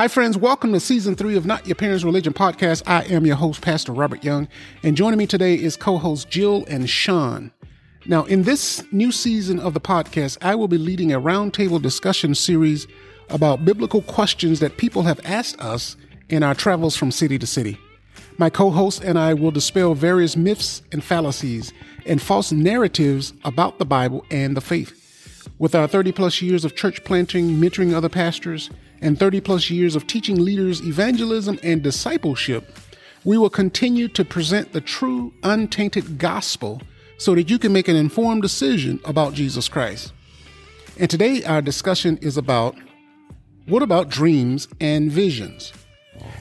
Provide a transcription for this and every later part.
Hi, friends. Welcome to season three of Not Your Parents' Religion podcast. I am your host, Pastor Robert Young, and joining me today is co host Jill and Sean. Now, in this new season of the podcast, I will be leading a roundtable discussion series about biblical questions that people have asked us in our travels from city to city. My co host and I will dispel various myths and fallacies and false narratives about the Bible and the faith. With our 30 plus years of church planting, mentoring other pastors, and 30 plus years of teaching leaders evangelism and discipleship, we will continue to present the true, untainted gospel so that you can make an informed decision about Jesus Christ. And today, our discussion is about what about dreams and visions?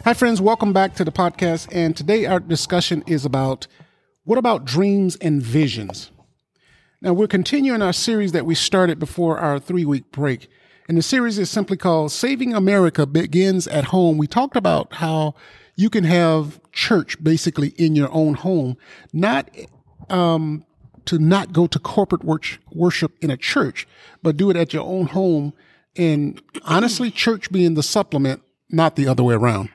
Hi, friends, welcome back to the podcast. And today, our discussion is about what about dreams and visions? Now, we're continuing our series that we started before our three week break. And the series is simply called Saving America Begins at Home. We talked about how you can have church basically in your own home, not um, to not go to corporate worship in a church, but do it at your own home. And honestly, church being the supplement, not the other way around.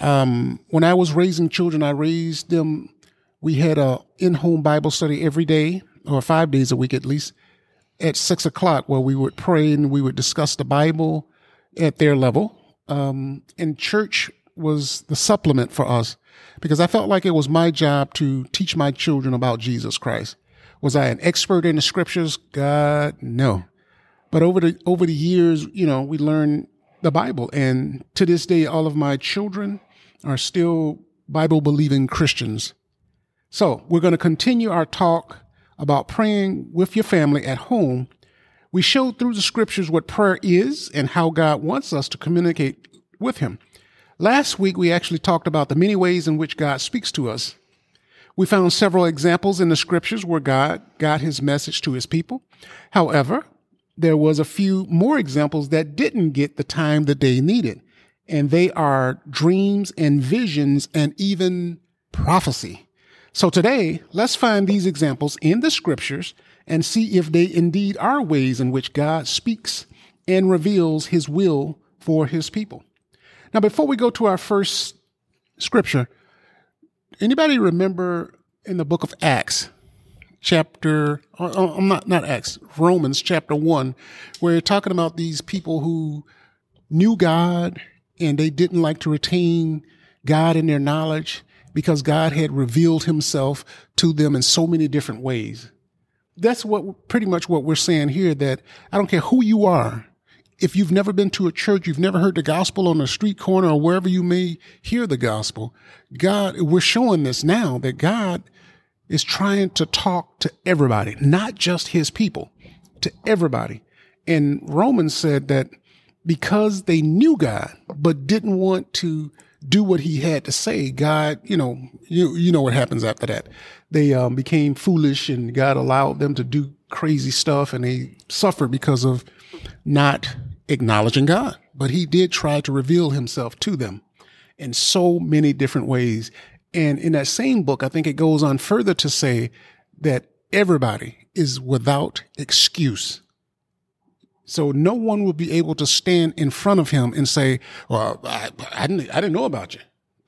Um, when I was raising children, I raised them. We had a in-home Bible study every day or five days a week at least, at six o'clock, where we would pray and we would discuss the Bible at their level. Um, and church was the supplement for us because I felt like it was my job to teach my children about Jesus Christ. Was I an expert in the scriptures? God, no. But over the over the years, you know, we learned the Bible, and to this day, all of my children are still Bible believing Christians. So we're going to continue our talk about praying with your family at home, we showed through the scriptures what prayer is and how God wants us to communicate with Him. Last week, we actually talked about the many ways in which God speaks to us. We found several examples in the scriptures where God got his message to his people. However, there was a few more examples that didn't get the time that they needed. And they are dreams and visions and even prophecy. So today, let's find these examples in the scriptures and see if they indeed are ways in which God speaks and reveals his will for his people. Now, before we go to our first scripture, anybody remember in the book of Acts, chapter, I'm uh, uh, not, not Acts, Romans chapter one, where you're talking about these people who knew God and they didn't like to retain God in their knowledge because God had revealed himself to them in so many different ways. That's what pretty much what we're saying here that I don't care who you are. If you've never been to a church, you've never heard the gospel on a street corner or wherever you may hear the gospel, God, we're showing this now that God is trying to talk to everybody, not just his people, to everybody. And Romans said that because they knew God, but didn't want to do what he had to say, God, you know, you, you know what happens after that. They um, became foolish and God allowed them to do crazy stuff and they suffered because of not acknowledging God. But he did try to reveal himself to them in so many different ways. And in that same book, I think it goes on further to say that everybody is without excuse so no one will be able to stand in front of him and say, well, I, I, didn't, I didn't know about you.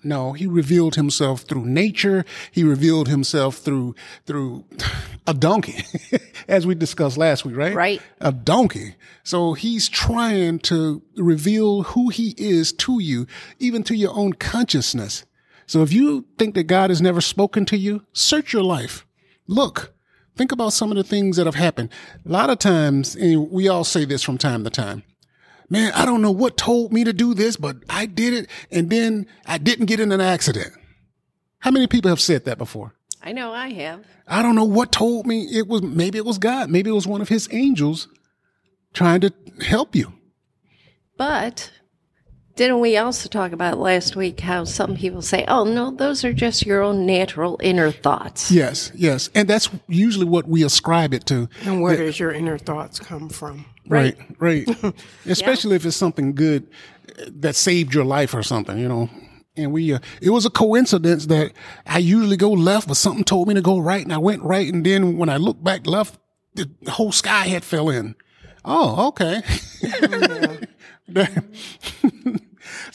No, he revealed himself through nature. He revealed himself through, through a donkey, as we discussed last week, right? Right. A donkey. So he's trying to reveal who he is to you, even to your own consciousness. So if you think that God has never spoken to you, search your life. Look, Think about some of the things that have happened. A lot of times, and we all say this from time to time. Man, I don't know what told me to do this, but I did it and then I didn't get in an accident. How many people have said that before? I know I have. I don't know what told me it was, maybe it was God. Maybe it was one of his angels trying to help you. But didn't we also talk about last week how some people say, oh, no, those are just your own natural inner thoughts? Yes, yes. And that's usually what we ascribe it to. And where that, does your inner thoughts come from? Right, right. right. Especially yeah. if it's something good that saved your life or something, you know. And we, uh, it was a coincidence that I usually go left, but something told me to go right, and I went right. And then when I looked back left, the whole sky had fell in. Oh, okay. Oh, yeah.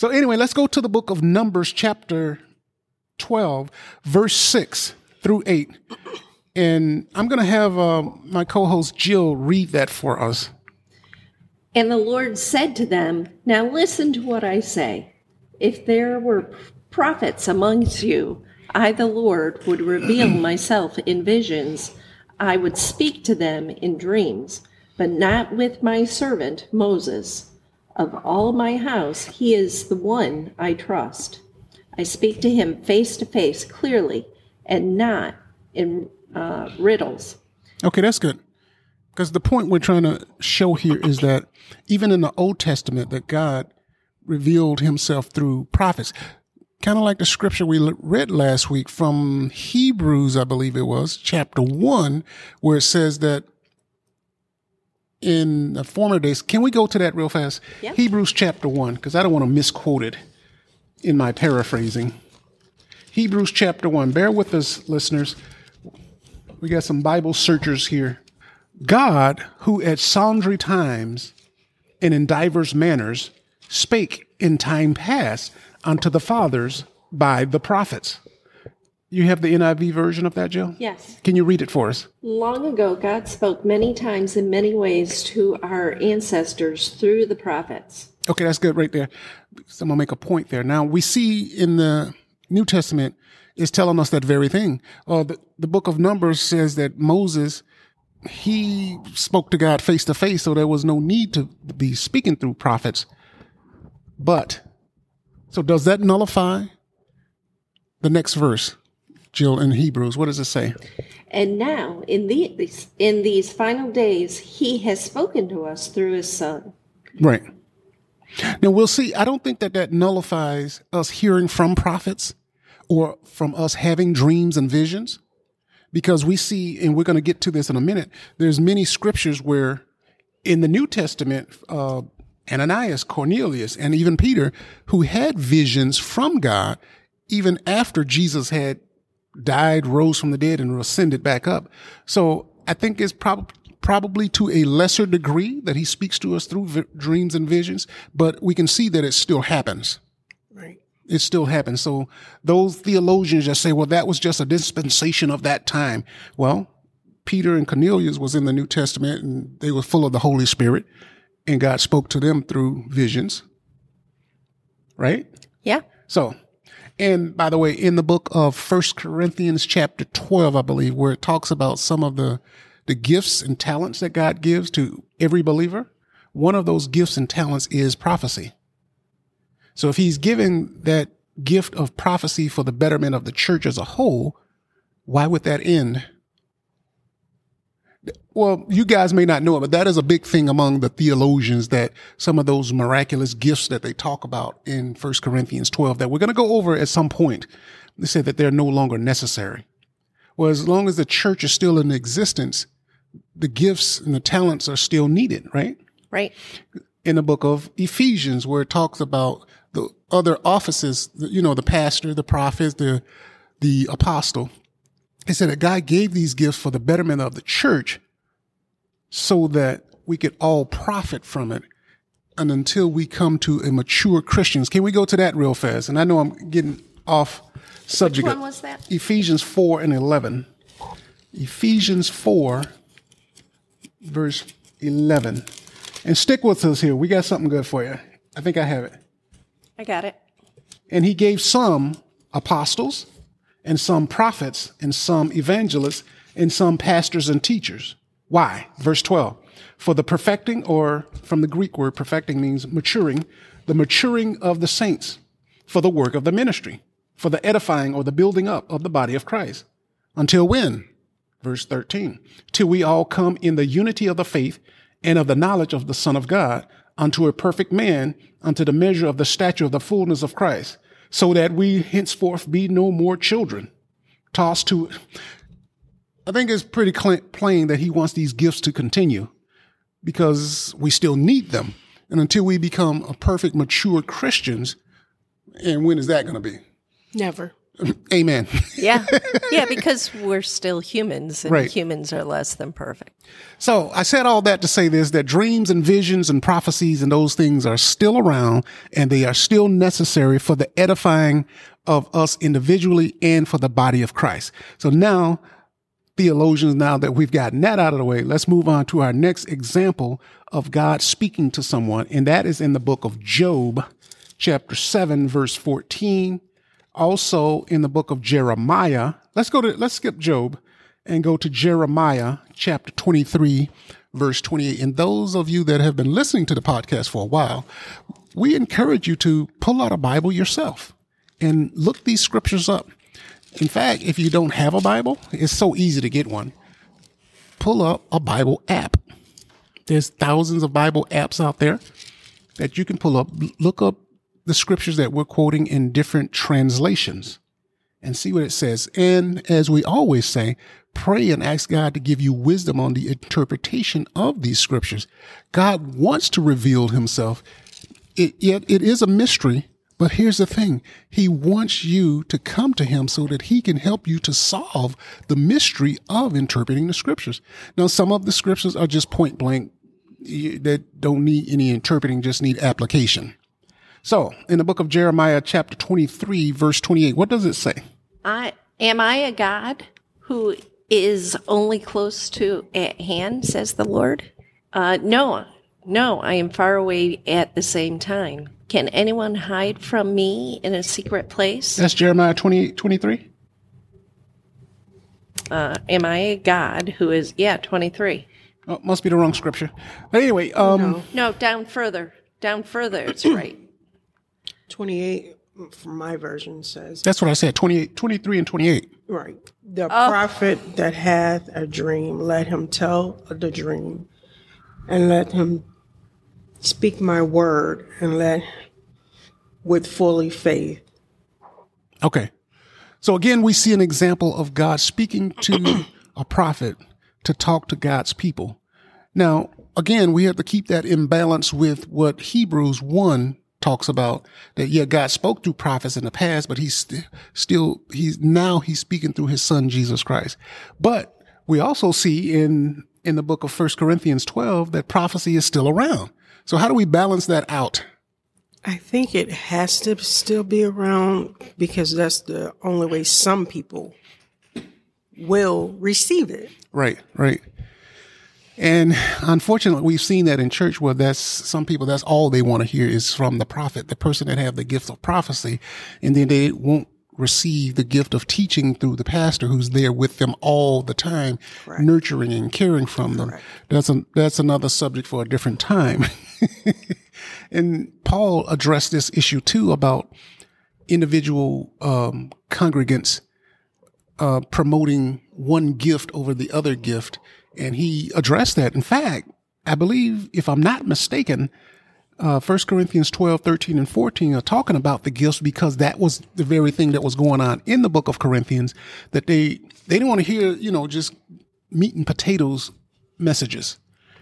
So anyway, let's go to the book of Numbers, chapter 12, verse 6 through 8. And I'm going to have uh, my co host Jill read that for us. And the Lord said to them, Now listen to what I say. If there were prophets amongst you, I, the Lord, would reveal myself in visions. I would speak to them in dreams, but not with my servant Moses. Of all my house, he is the one I trust. I speak to him face to face, clearly, and not in uh, riddles. Okay, that's good. Because the point we're trying to show here is that even in the Old Testament, that God revealed himself through prophets. Kind of like the scripture we read last week from Hebrews, I believe it was, chapter 1, where it says that in the former days, can we go to that real fast? Yep. Hebrews chapter 1, because I don't want to misquote it in my paraphrasing. Hebrews chapter 1. Bear with us, listeners. We got some Bible searchers here. God, who at sundry times and in divers manners spake in time past unto the fathers by the prophets. You have the NIV version of that, Jill? Yes. Can you read it for us? Long ago, God spoke many times in many ways to our ancestors through the prophets. Okay, that's good right there. So I'm going to make a point there. Now, we see in the New Testament is telling us that very thing. Uh, the, the book of Numbers says that Moses, he spoke to God face to face, so there was no need to be speaking through prophets. But, so does that nullify the next verse, Jill, in Hebrews? What does it say? And now, in these, in these final days, he has spoken to us through his son. Right. Now we'll see. I don't think that that nullifies us hearing from prophets or from us having dreams and visions because we see, and we're going to get to this in a minute, there's many scriptures where in the New Testament, uh, Ananias, Cornelius, and even Peter, who had visions from God, even after Jesus had died, rose from the dead, and ascended back up. So I think it's probably probably to a lesser degree that he speaks to us through v- dreams and visions, but we can see that it still happens. Right. It still happens. So those theologians just say, well, that was just a dispensation of that time. Well, Peter and Cornelius was in the New Testament and they were full of the Holy Spirit and God spoke to them through visions. Right? Yeah. So, and by the way, in the book of First Corinthians chapter 12, I believe, where it talks about some of the, the gifts and talents that God gives to every believer, one of those gifts and talents is prophecy. So if he's giving that gift of prophecy for the betterment of the church as a whole, why would that end? Well, you guys may not know it, but that is a big thing among the theologians that some of those miraculous gifts that they talk about in 1 Corinthians 12 that we're going to go over at some point, they say that they're no longer necessary. Well, as long as the church is still in existence, the gifts and the talents are still needed, right? Right. in the book of Ephesians, where it talks about the other offices, you know, the pastor, the prophet, the, the apostle. It said that God gave these gifts for the betterment of the church so that we could all profit from it. And until we come to a mature Christians, can we go to that real fast? And I know I'm getting off subject. Which one was that? Ephesians 4 and 11. Ephesians 4, verse 11. And stick with us here. We got something good for you. I think I have it. I got it. And he gave some apostles, and some prophets, and some evangelists, and some pastors and teachers. Why? Verse 12. For the perfecting, or from the Greek word perfecting means maturing, the maturing of the saints, for the work of the ministry, for the edifying or the building up of the body of Christ. Until when? Verse 13. Till we all come in the unity of the faith and of the knowledge of the Son of God, unto a perfect man, unto the measure of the stature of the fullness of Christ, so that we henceforth be no more children, tossed to. it. I think it's pretty plain that he wants these gifts to continue because we still need them. And until we become a perfect, mature Christians, and when is that going to be? Never. Amen. Yeah. Yeah, because we're still humans and Right. humans are less than perfect. So I said all that to say this that dreams and visions and prophecies and those things are still around and they are still necessary for the edifying of us individually and for the body of Christ. So now, theologians, now that we've gotten that out of the way, let's move on to our next example of God speaking to someone, and that is in the book of Job, chapter 7, verse 14. Also in the book of Jeremiah. Let's go to let's skip Job and go to Jeremiah chapter 23 verse 28. And those of you that have been listening to the podcast for a while, we encourage you to pull out a Bible yourself and look these scriptures up. In fact, if you don't have a Bible, it's so easy to get one. Pull up a Bible app. There's thousands of Bible apps out there that you can pull up. Look up the scriptures that we're quoting in different translations and see what it says. And as we always say, pray and ask God to give you wisdom on the interpretation of these scriptures. God wants to reveal himself. It, yet it is a mystery. But here's the thing. He wants you to come to him so that he can help you to solve the mystery of interpreting the scriptures. Now, some of the scriptures are just point blank that don't need any interpreting, just need application. So, in the book of Jeremiah, chapter 23, verse 28, what does it say? I am I a God who is only close to at hand, says the Lord? Uh, no, no, I am far away at the same time. Can anyone hide from me in a secret place? That's Jeremiah 28, 23? Uh, am I a God who is, yeah, 23. Oh, must be the wrong scripture. But anyway, um, No, down further. Down further, it's right. 28 from my version says, that's what I said 28, 23 and 28. right. The oh. prophet that hath a dream, let him tell the dream, and let him speak my word, and let with fully faith. Okay. So again, we see an example of God speaking to a prophet to talk to God's people. Now, again, we have to keep that in balance with what Hebrews 1 talks about that yeah god spoke through prophets in the past but he's st- still he's now he's speaking through his son jesus christ but we also see in in the book of First corinthians 12 that prophecy is still around so how do we balance that out I think it has to still be around because that's the only way some people will receive it. Right, right. And unfortunately, we've seen that in church where that's some people, that's all they want to hear is from the prophet, the person that have the gift of prophecy. And then they won't receive the gift of teaching through the pastor who's there with them all the time, nurturing and caring from them. That's a, that's another subject for a different time. and Paul addressed this issue too about individual um, congregants uh, promoting one gift over the other gift. And he addressed that. In fact, I believe, if I'm not mistaken, uh, 1 Corinthians 12, 13, and 14 are talking about the gifts because that was the very thing that was going on in the book of Corinthians that they, they didn't want to hear, you know, just meat and potatoes messages.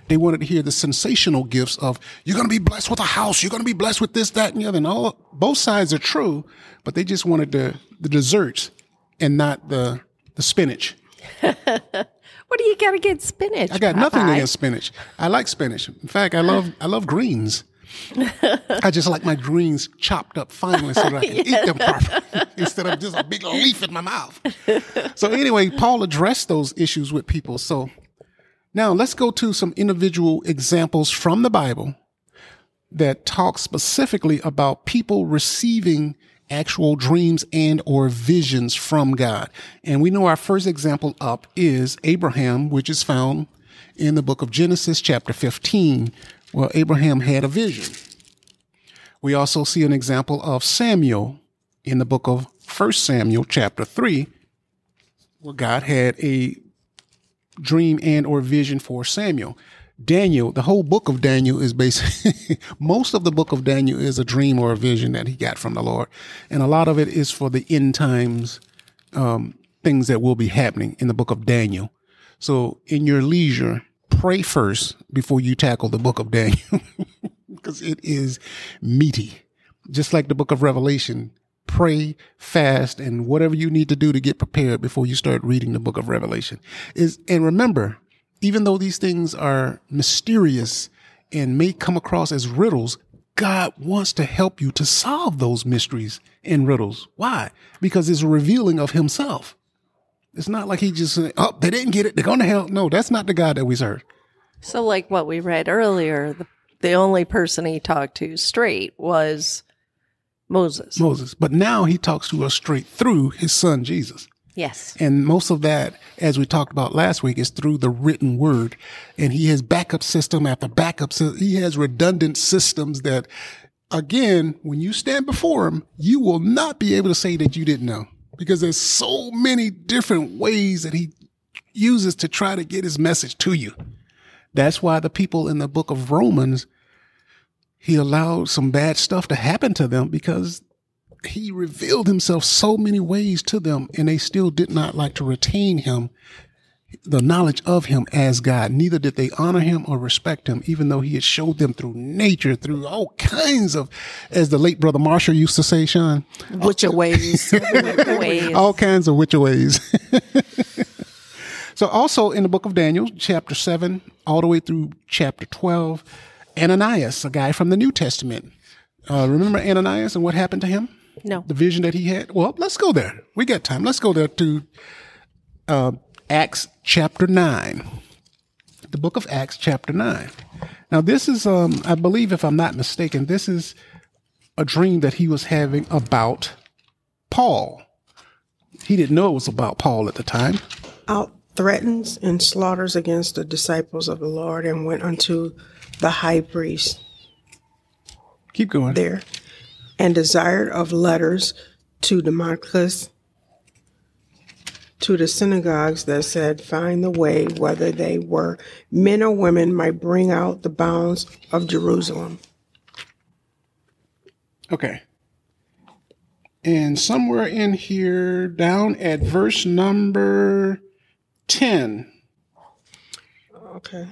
They wanted to hear the sensational gifts of you're going to be blessed with a house, you're going to be blessed with this, that, and the other. And all both sides are true, but they just wanted the the desserts and not the the spinach. What do you got against spinach? I got nothing against spinach. I like spinach. In fact, I love I love greens. I just like my greens chopped up finely so that I can eat them properly instead of just a big leaf in my mouth. So anyway, Paul addressed those issues with people. So now let's go to some individual examples from the Bible that talk specifically about people receiving actual dreams and or visions from God. And we know our first example up is Abraham, which is found in the book of Genesis chapter 15, where Abraham had a vision. We also see an example of Samuel in the book of 1 Samuel chapter 3, where God had a dream and or vision for Samuel. Daniel, the whole book of Daniel is basically most of the book of Daniel is a dream or a vision that he got from the Lord, and a lot of it is for the end times um, things that will be happening in the book of Daniel. So, in your leisure, pray first before you tackle the book of Daniel, because it is meaty, just like the book of Revelation. pray, fast, and whatever you need to do to get prepared before you start reading the book of Revelation. Is and remember, even though these things are mysterious and may come across as riddles, God wants to help you to solve those mysteries and riddles. Why? Because it's a revealing of himself. It's not like he just said, oh, they didn't get it. They're going to hell. No, that's not the God that we serve. So, like what we read earlier, the, the only person he talked to straight was Moses. Moses. But now he talks to us straight through his son, Jesus. Yes. And most of that, as we talked about last week, is through the written word. And he has backup system after backup. So he has redundant systems that, again, when you stand before him, you will not be able to say that you didn't know because there's so many different ways that he uses to try to get his message to you. That's why the people in the book of Romans, he allowed some bad stuff to happen to them because he revealed himself so many ways to them and they still did not like to retain him the knowledge of him as God. Neither did they honor him or respect him, even though he had showed them through nature, through all kinds of, as the late brother Marshall used to say, Sean, which ways, ways. all kinds of which ways. so also in the book of Daniel, chapter seven, all the way through chapter 12, Ananias, a guy from the New Testament. Uh, remember Ananias and what happened to him? No. The vision that he had? Well, let's go there. We got time. Let's go there to uh, Acts chapter 9. The book of Acts chapter 9. Now, this is, um, I believe, if I'm not mistaken, this is a dream that he was having about Paul. He didn't know it was about Paul at the time. Out threatens and slaughters against the disciples of the Lord and went unto the high priest Keep going. there and desired of letters to Damascus to the synagogues that said, Find the way, whether they were men or women, might bring out the bounds of Jerusalem. Okay. And somewhere in here, down at verse number 10, Okay.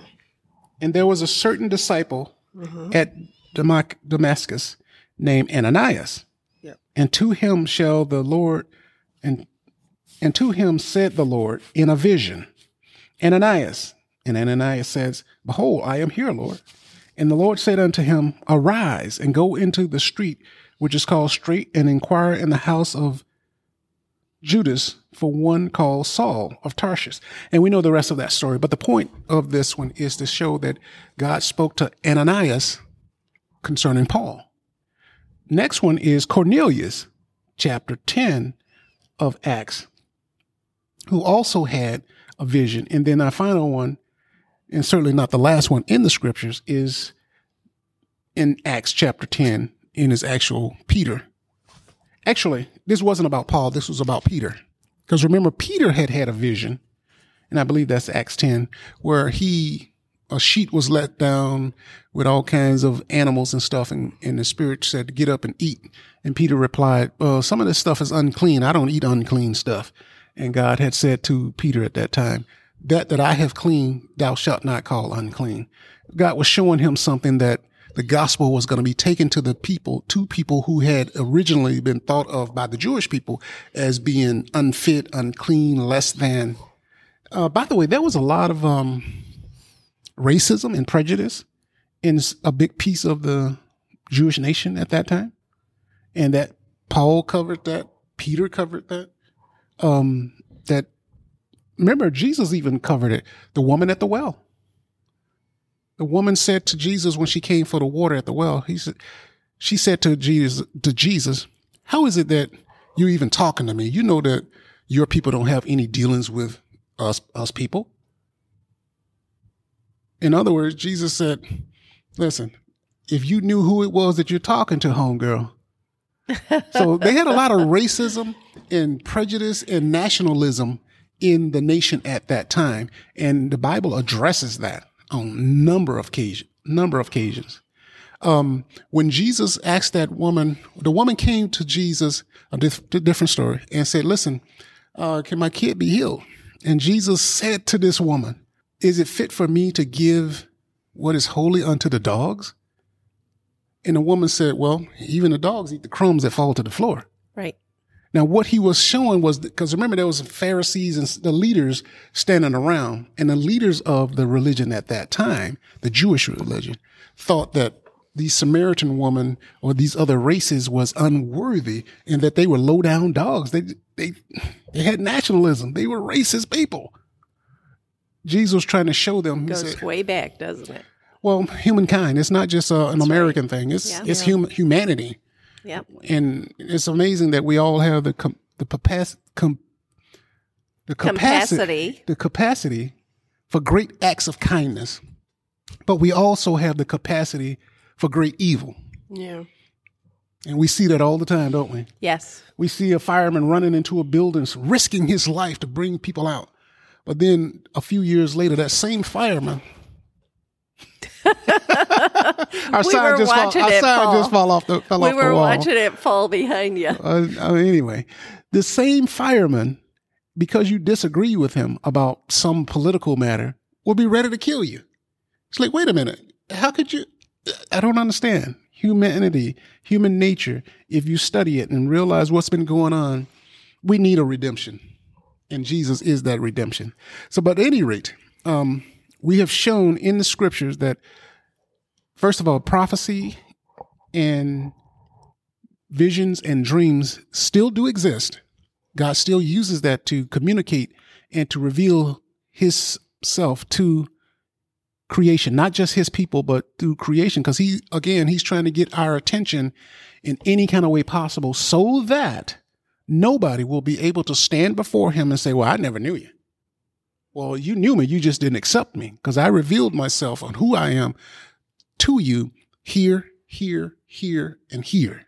and there was a certain disciple mm-hmm. at Damascus named Ananias. Yep. And to him shall the Lord, and and to him said the Lord in a vision, Ananias. And Ananias says, Behold, I am here, Lord. And the Lord said unto him, Arise and go into the street which is called Straight, and inquire in the house of Judas for one called Saul of Tarshish. And we know the rest of that story. But the point of this one is to show that God spoke to Ananias concerning Paul. Next one is Cornelius, chapter 10 of Acts, who also had a vision. And then our final one, and certainly not the last one in the scriptures, is in Acts chapter 10 in his actual Peter. Actually, this wasn't about Paul, this was about Peter. Because remember, Peter had had a vision, and I believe that's Acts 10, where he, a sheet was let down with all kinds of animals and stuff, and, and the Spirit said, Get up and eat. And Peter replied, Well, some of this stuff is unclean. I don't eat unclean stuff. And God had said to Peter at that time, That that I have clean, thou shalt not call unclean. God was showing him something that the gospel was going to be taken to the people, to people who had originally been thought of by the Jewish people as being unfit, unclean, less than. Uh, by the way, there was a lot of um, racism and prejudice in a big piece of the Jewish nation at that time, and that Paul covered that, Peter covered that. Um, that remember, Jesus even covered it. The woman at the well. The woman said to Jesus when she came for the water at the well, he said, she said to Jesus, to Jesus, how is it that you're even talking to me? You know that your people don't have any dealings with us, us people. In other words, Jesus said, listen, if you knew who it was that you're talking to, homegirl. so they had a lot of racism and prejudice and nationalism in the nation at that time. And the Bible addresses that on number of occasions, number of occasions. Um, when Jesus asked that woman, the woman came to Jesus, a diff- different story, and said, listen, uh, can my kid be healed? And Jesus said to this woman, is it fit for me to give what is holy unto the dogs? And the woman said, well, even the dogs eat the crumbs that fall to the floor. Right. Now, what he was showing was because remember there was Pharisees and the leaders standing around, and the leaders of the religion at that time, the Jewish religion, thought that the Samaritan woman or these other races was unworthy and that they were low down dogs. They they they had nationalism. They were racist people. Jesus was trying to show them. Goes said, way back, doesn't it? well, humankind. It's not just uh, an American thing. It's Yeah. it's human humanity Yep. and it's amazing that we all have the com- the capacity com- the Capacity. the capacity for great acts of kindness, but we also have the capacity for great evil, Yeah. and we see that all the time, don't we? Yes. We see a fireman running into a building, risking his life to bring people out, but then a few years later, that same fireman. our We sign just fall, our sign fall. just fall off the fell we off the were watching it fall behind you. Uh, uh, anyway, the same fireman, because you disagree with him about some political matter, will be ready to kill you. It's like, wait a minute, how could you? I don't understand humanity, human nature. If you study it and realize what's been going on, we need a redemption, and Jesus is that redemption. So, but at any rate, um, we have shown in the scriptures that, first of all, prophecy and visions and dreams still do exist. God still uses that to communicate and to reveal his self to creation, not just his people, but through creation. Because he, again, he's trying to get our attention in any kind of way possible so that nobody will be able to stand before him and say, Well, I never knew you. Well, you knew me, you just didn't accept me because I revealed myself on who I am to you here, here, here, and here.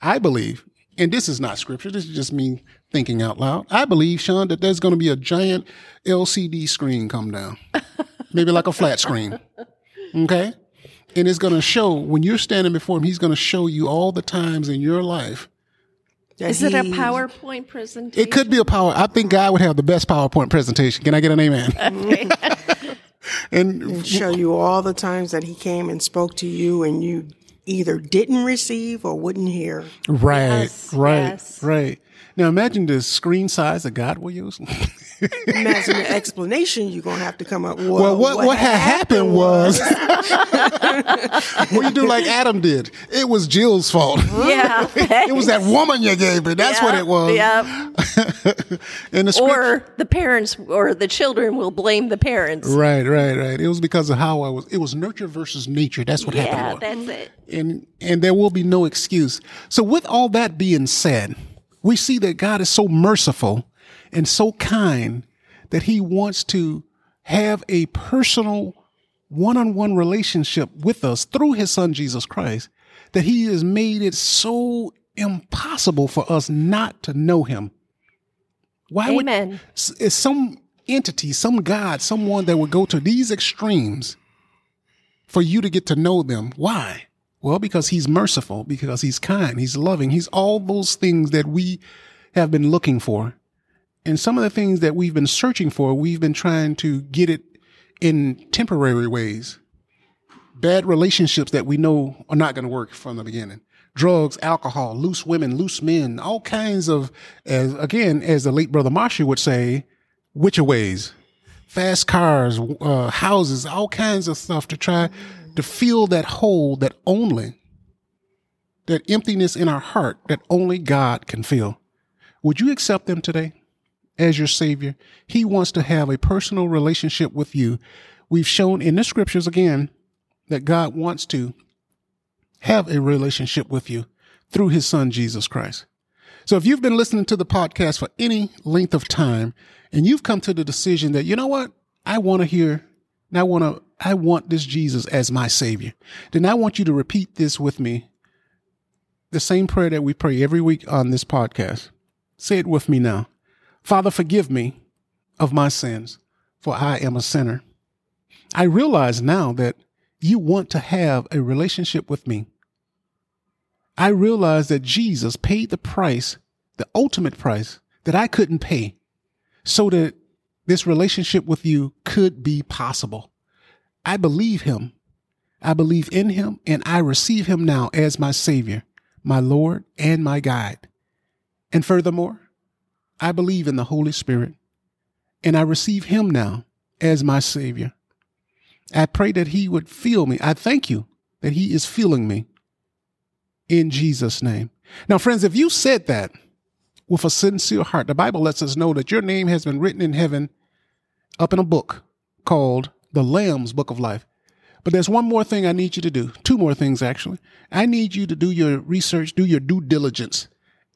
I believe, and this is not scripture, this is just me thinking out loud. I believe, Sean, that there's going to be a giant LCD screen come down, maybe like a flat screen. Okay? And it's going to show, when you're standing before him, he's going to show you all the times in your life. That Is it a PowerPoint presentation? It could be a power. I think God would have the best PowerPoint presentation. Can I get an amen? and and show you all the times that he came and spoke to you and you either didn't receive or wouldn't hear. right, Yes, right, yes. right. Now imagine the screen size that God will use. Imagine the explanation you're going to have to come up with. Well, what what, had happened was, well, you do like Adam did. It was Jill's fault. Yeah. it was that woman you gave me. That's what it was. Yeah. In the script, Or the parents or the children will blame the parents. right, right, right. It was because of how I was. It was nurture versus nature. That's what Yeah, happened. that's it. and and there will be no excuse. So with all that being said, we see that God is so merciful and so kind that he wants to have a personal one-on-one relationship with us through his son Jesus Christ that he has made it so impossible for us not to know him. Why Amen. would is some entity, some God, someone that would go to these extremes for you to get to know them. Why? Well, because he's merciful, because he's kind, he's loving, he's all those things that we have been looking for. And some of the things that we've been searching for, we've been trying to get it in temporary ways. Bad relationships that we know are not going to work from the beginning. Drugs, alcohol, loose women, loose men, all kinds of, as again, as the late brother Marshall would say, witcher ways fast cars, uh, houses, all kinds of stuff to try to fill that hole that only, that emptiness in our heart that only God can fill. Would you accept them today as your Savior? He wants to have a personal relationship with you. We've shown in the scriptures again that God wants to have a relationship with you through his son, Jesus Christ. So if you've been listening to the podcast for any length of time and you've come to the decision that, you know what, I want to hear, and I want to, I want this Jesus as my savior, then I want you to repeat this with me. The same prayer that we pray every week on this podcast. Say it with me now. Father, forgive me of my sins, for I am a sinner. I realize now that you want to have a relationship with me. I realize that Jesus paid the price, the ultimate price that I couldn't pay, so that this relationship with you could be possible. I believe him. I believe in him and I receive him now as my savior, my Lord and my guide. And furthermore, I believe in the Holy Spirit and I receive him now as my Savior. I pray that he would feel me. I thank you that he is feeling me in Jesus' name. Now, friends, if you said that with a sincere heart, the Bible lets us know that your name has been written in heaven up in a book called the Lamb's Book of Life. But there's one more thing I need you to do. Two more things, actually. I need you to do your research, do your due diligence,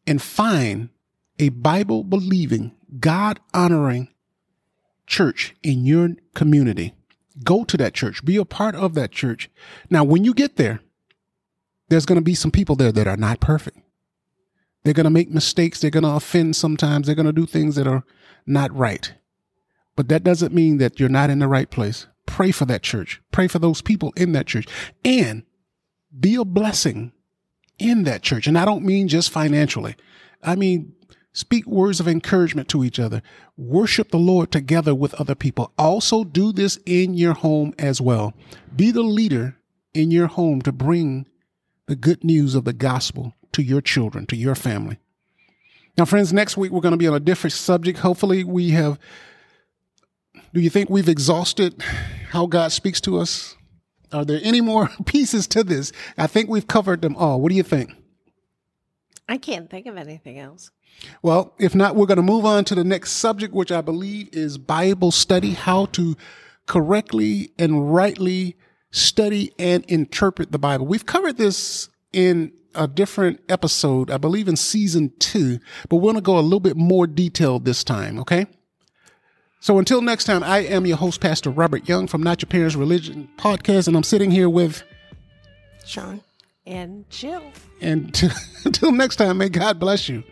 and find a Bible believing, God honoring church in your community. Go to that church, be a part of that church. Now, when you get there, there's going to be some people there that are not perfect. They're going to make mistakes. They're going to offend sometimes. They're going to do things that are not right. But that doesn't mean that you're not in the right place. Pray for that church. Pray for those people in that church and be a blessing in that church. And I don't mean just financially. I mean, speak words of encouragement to each other. Worship the Lord together with other people. Also do this in your home as well. Be the leader in your home to bring the good news of the gospel to your children, to your family. Now, friends, next week we're going to be on a different subject. Hopefully, we have. Do you think we've exhausted how God speaks to us? Are there any more pieces to this? I think we've covered them all. What do you think? I can't think of anything else. Well, if not, we're going to move on to the next subject, which I believe is Bible study, how to correctly and rightly study and interpret the Bible. We've covered this in a different episode, I believe in season two, but we're going to go a little bit more detailed this time, okay? So until next time, I am your host, Pastor Robert Young from Not Your Parents Religion podcast, and I'm sitting here with Sean and Jill. And until next time, may God bless you.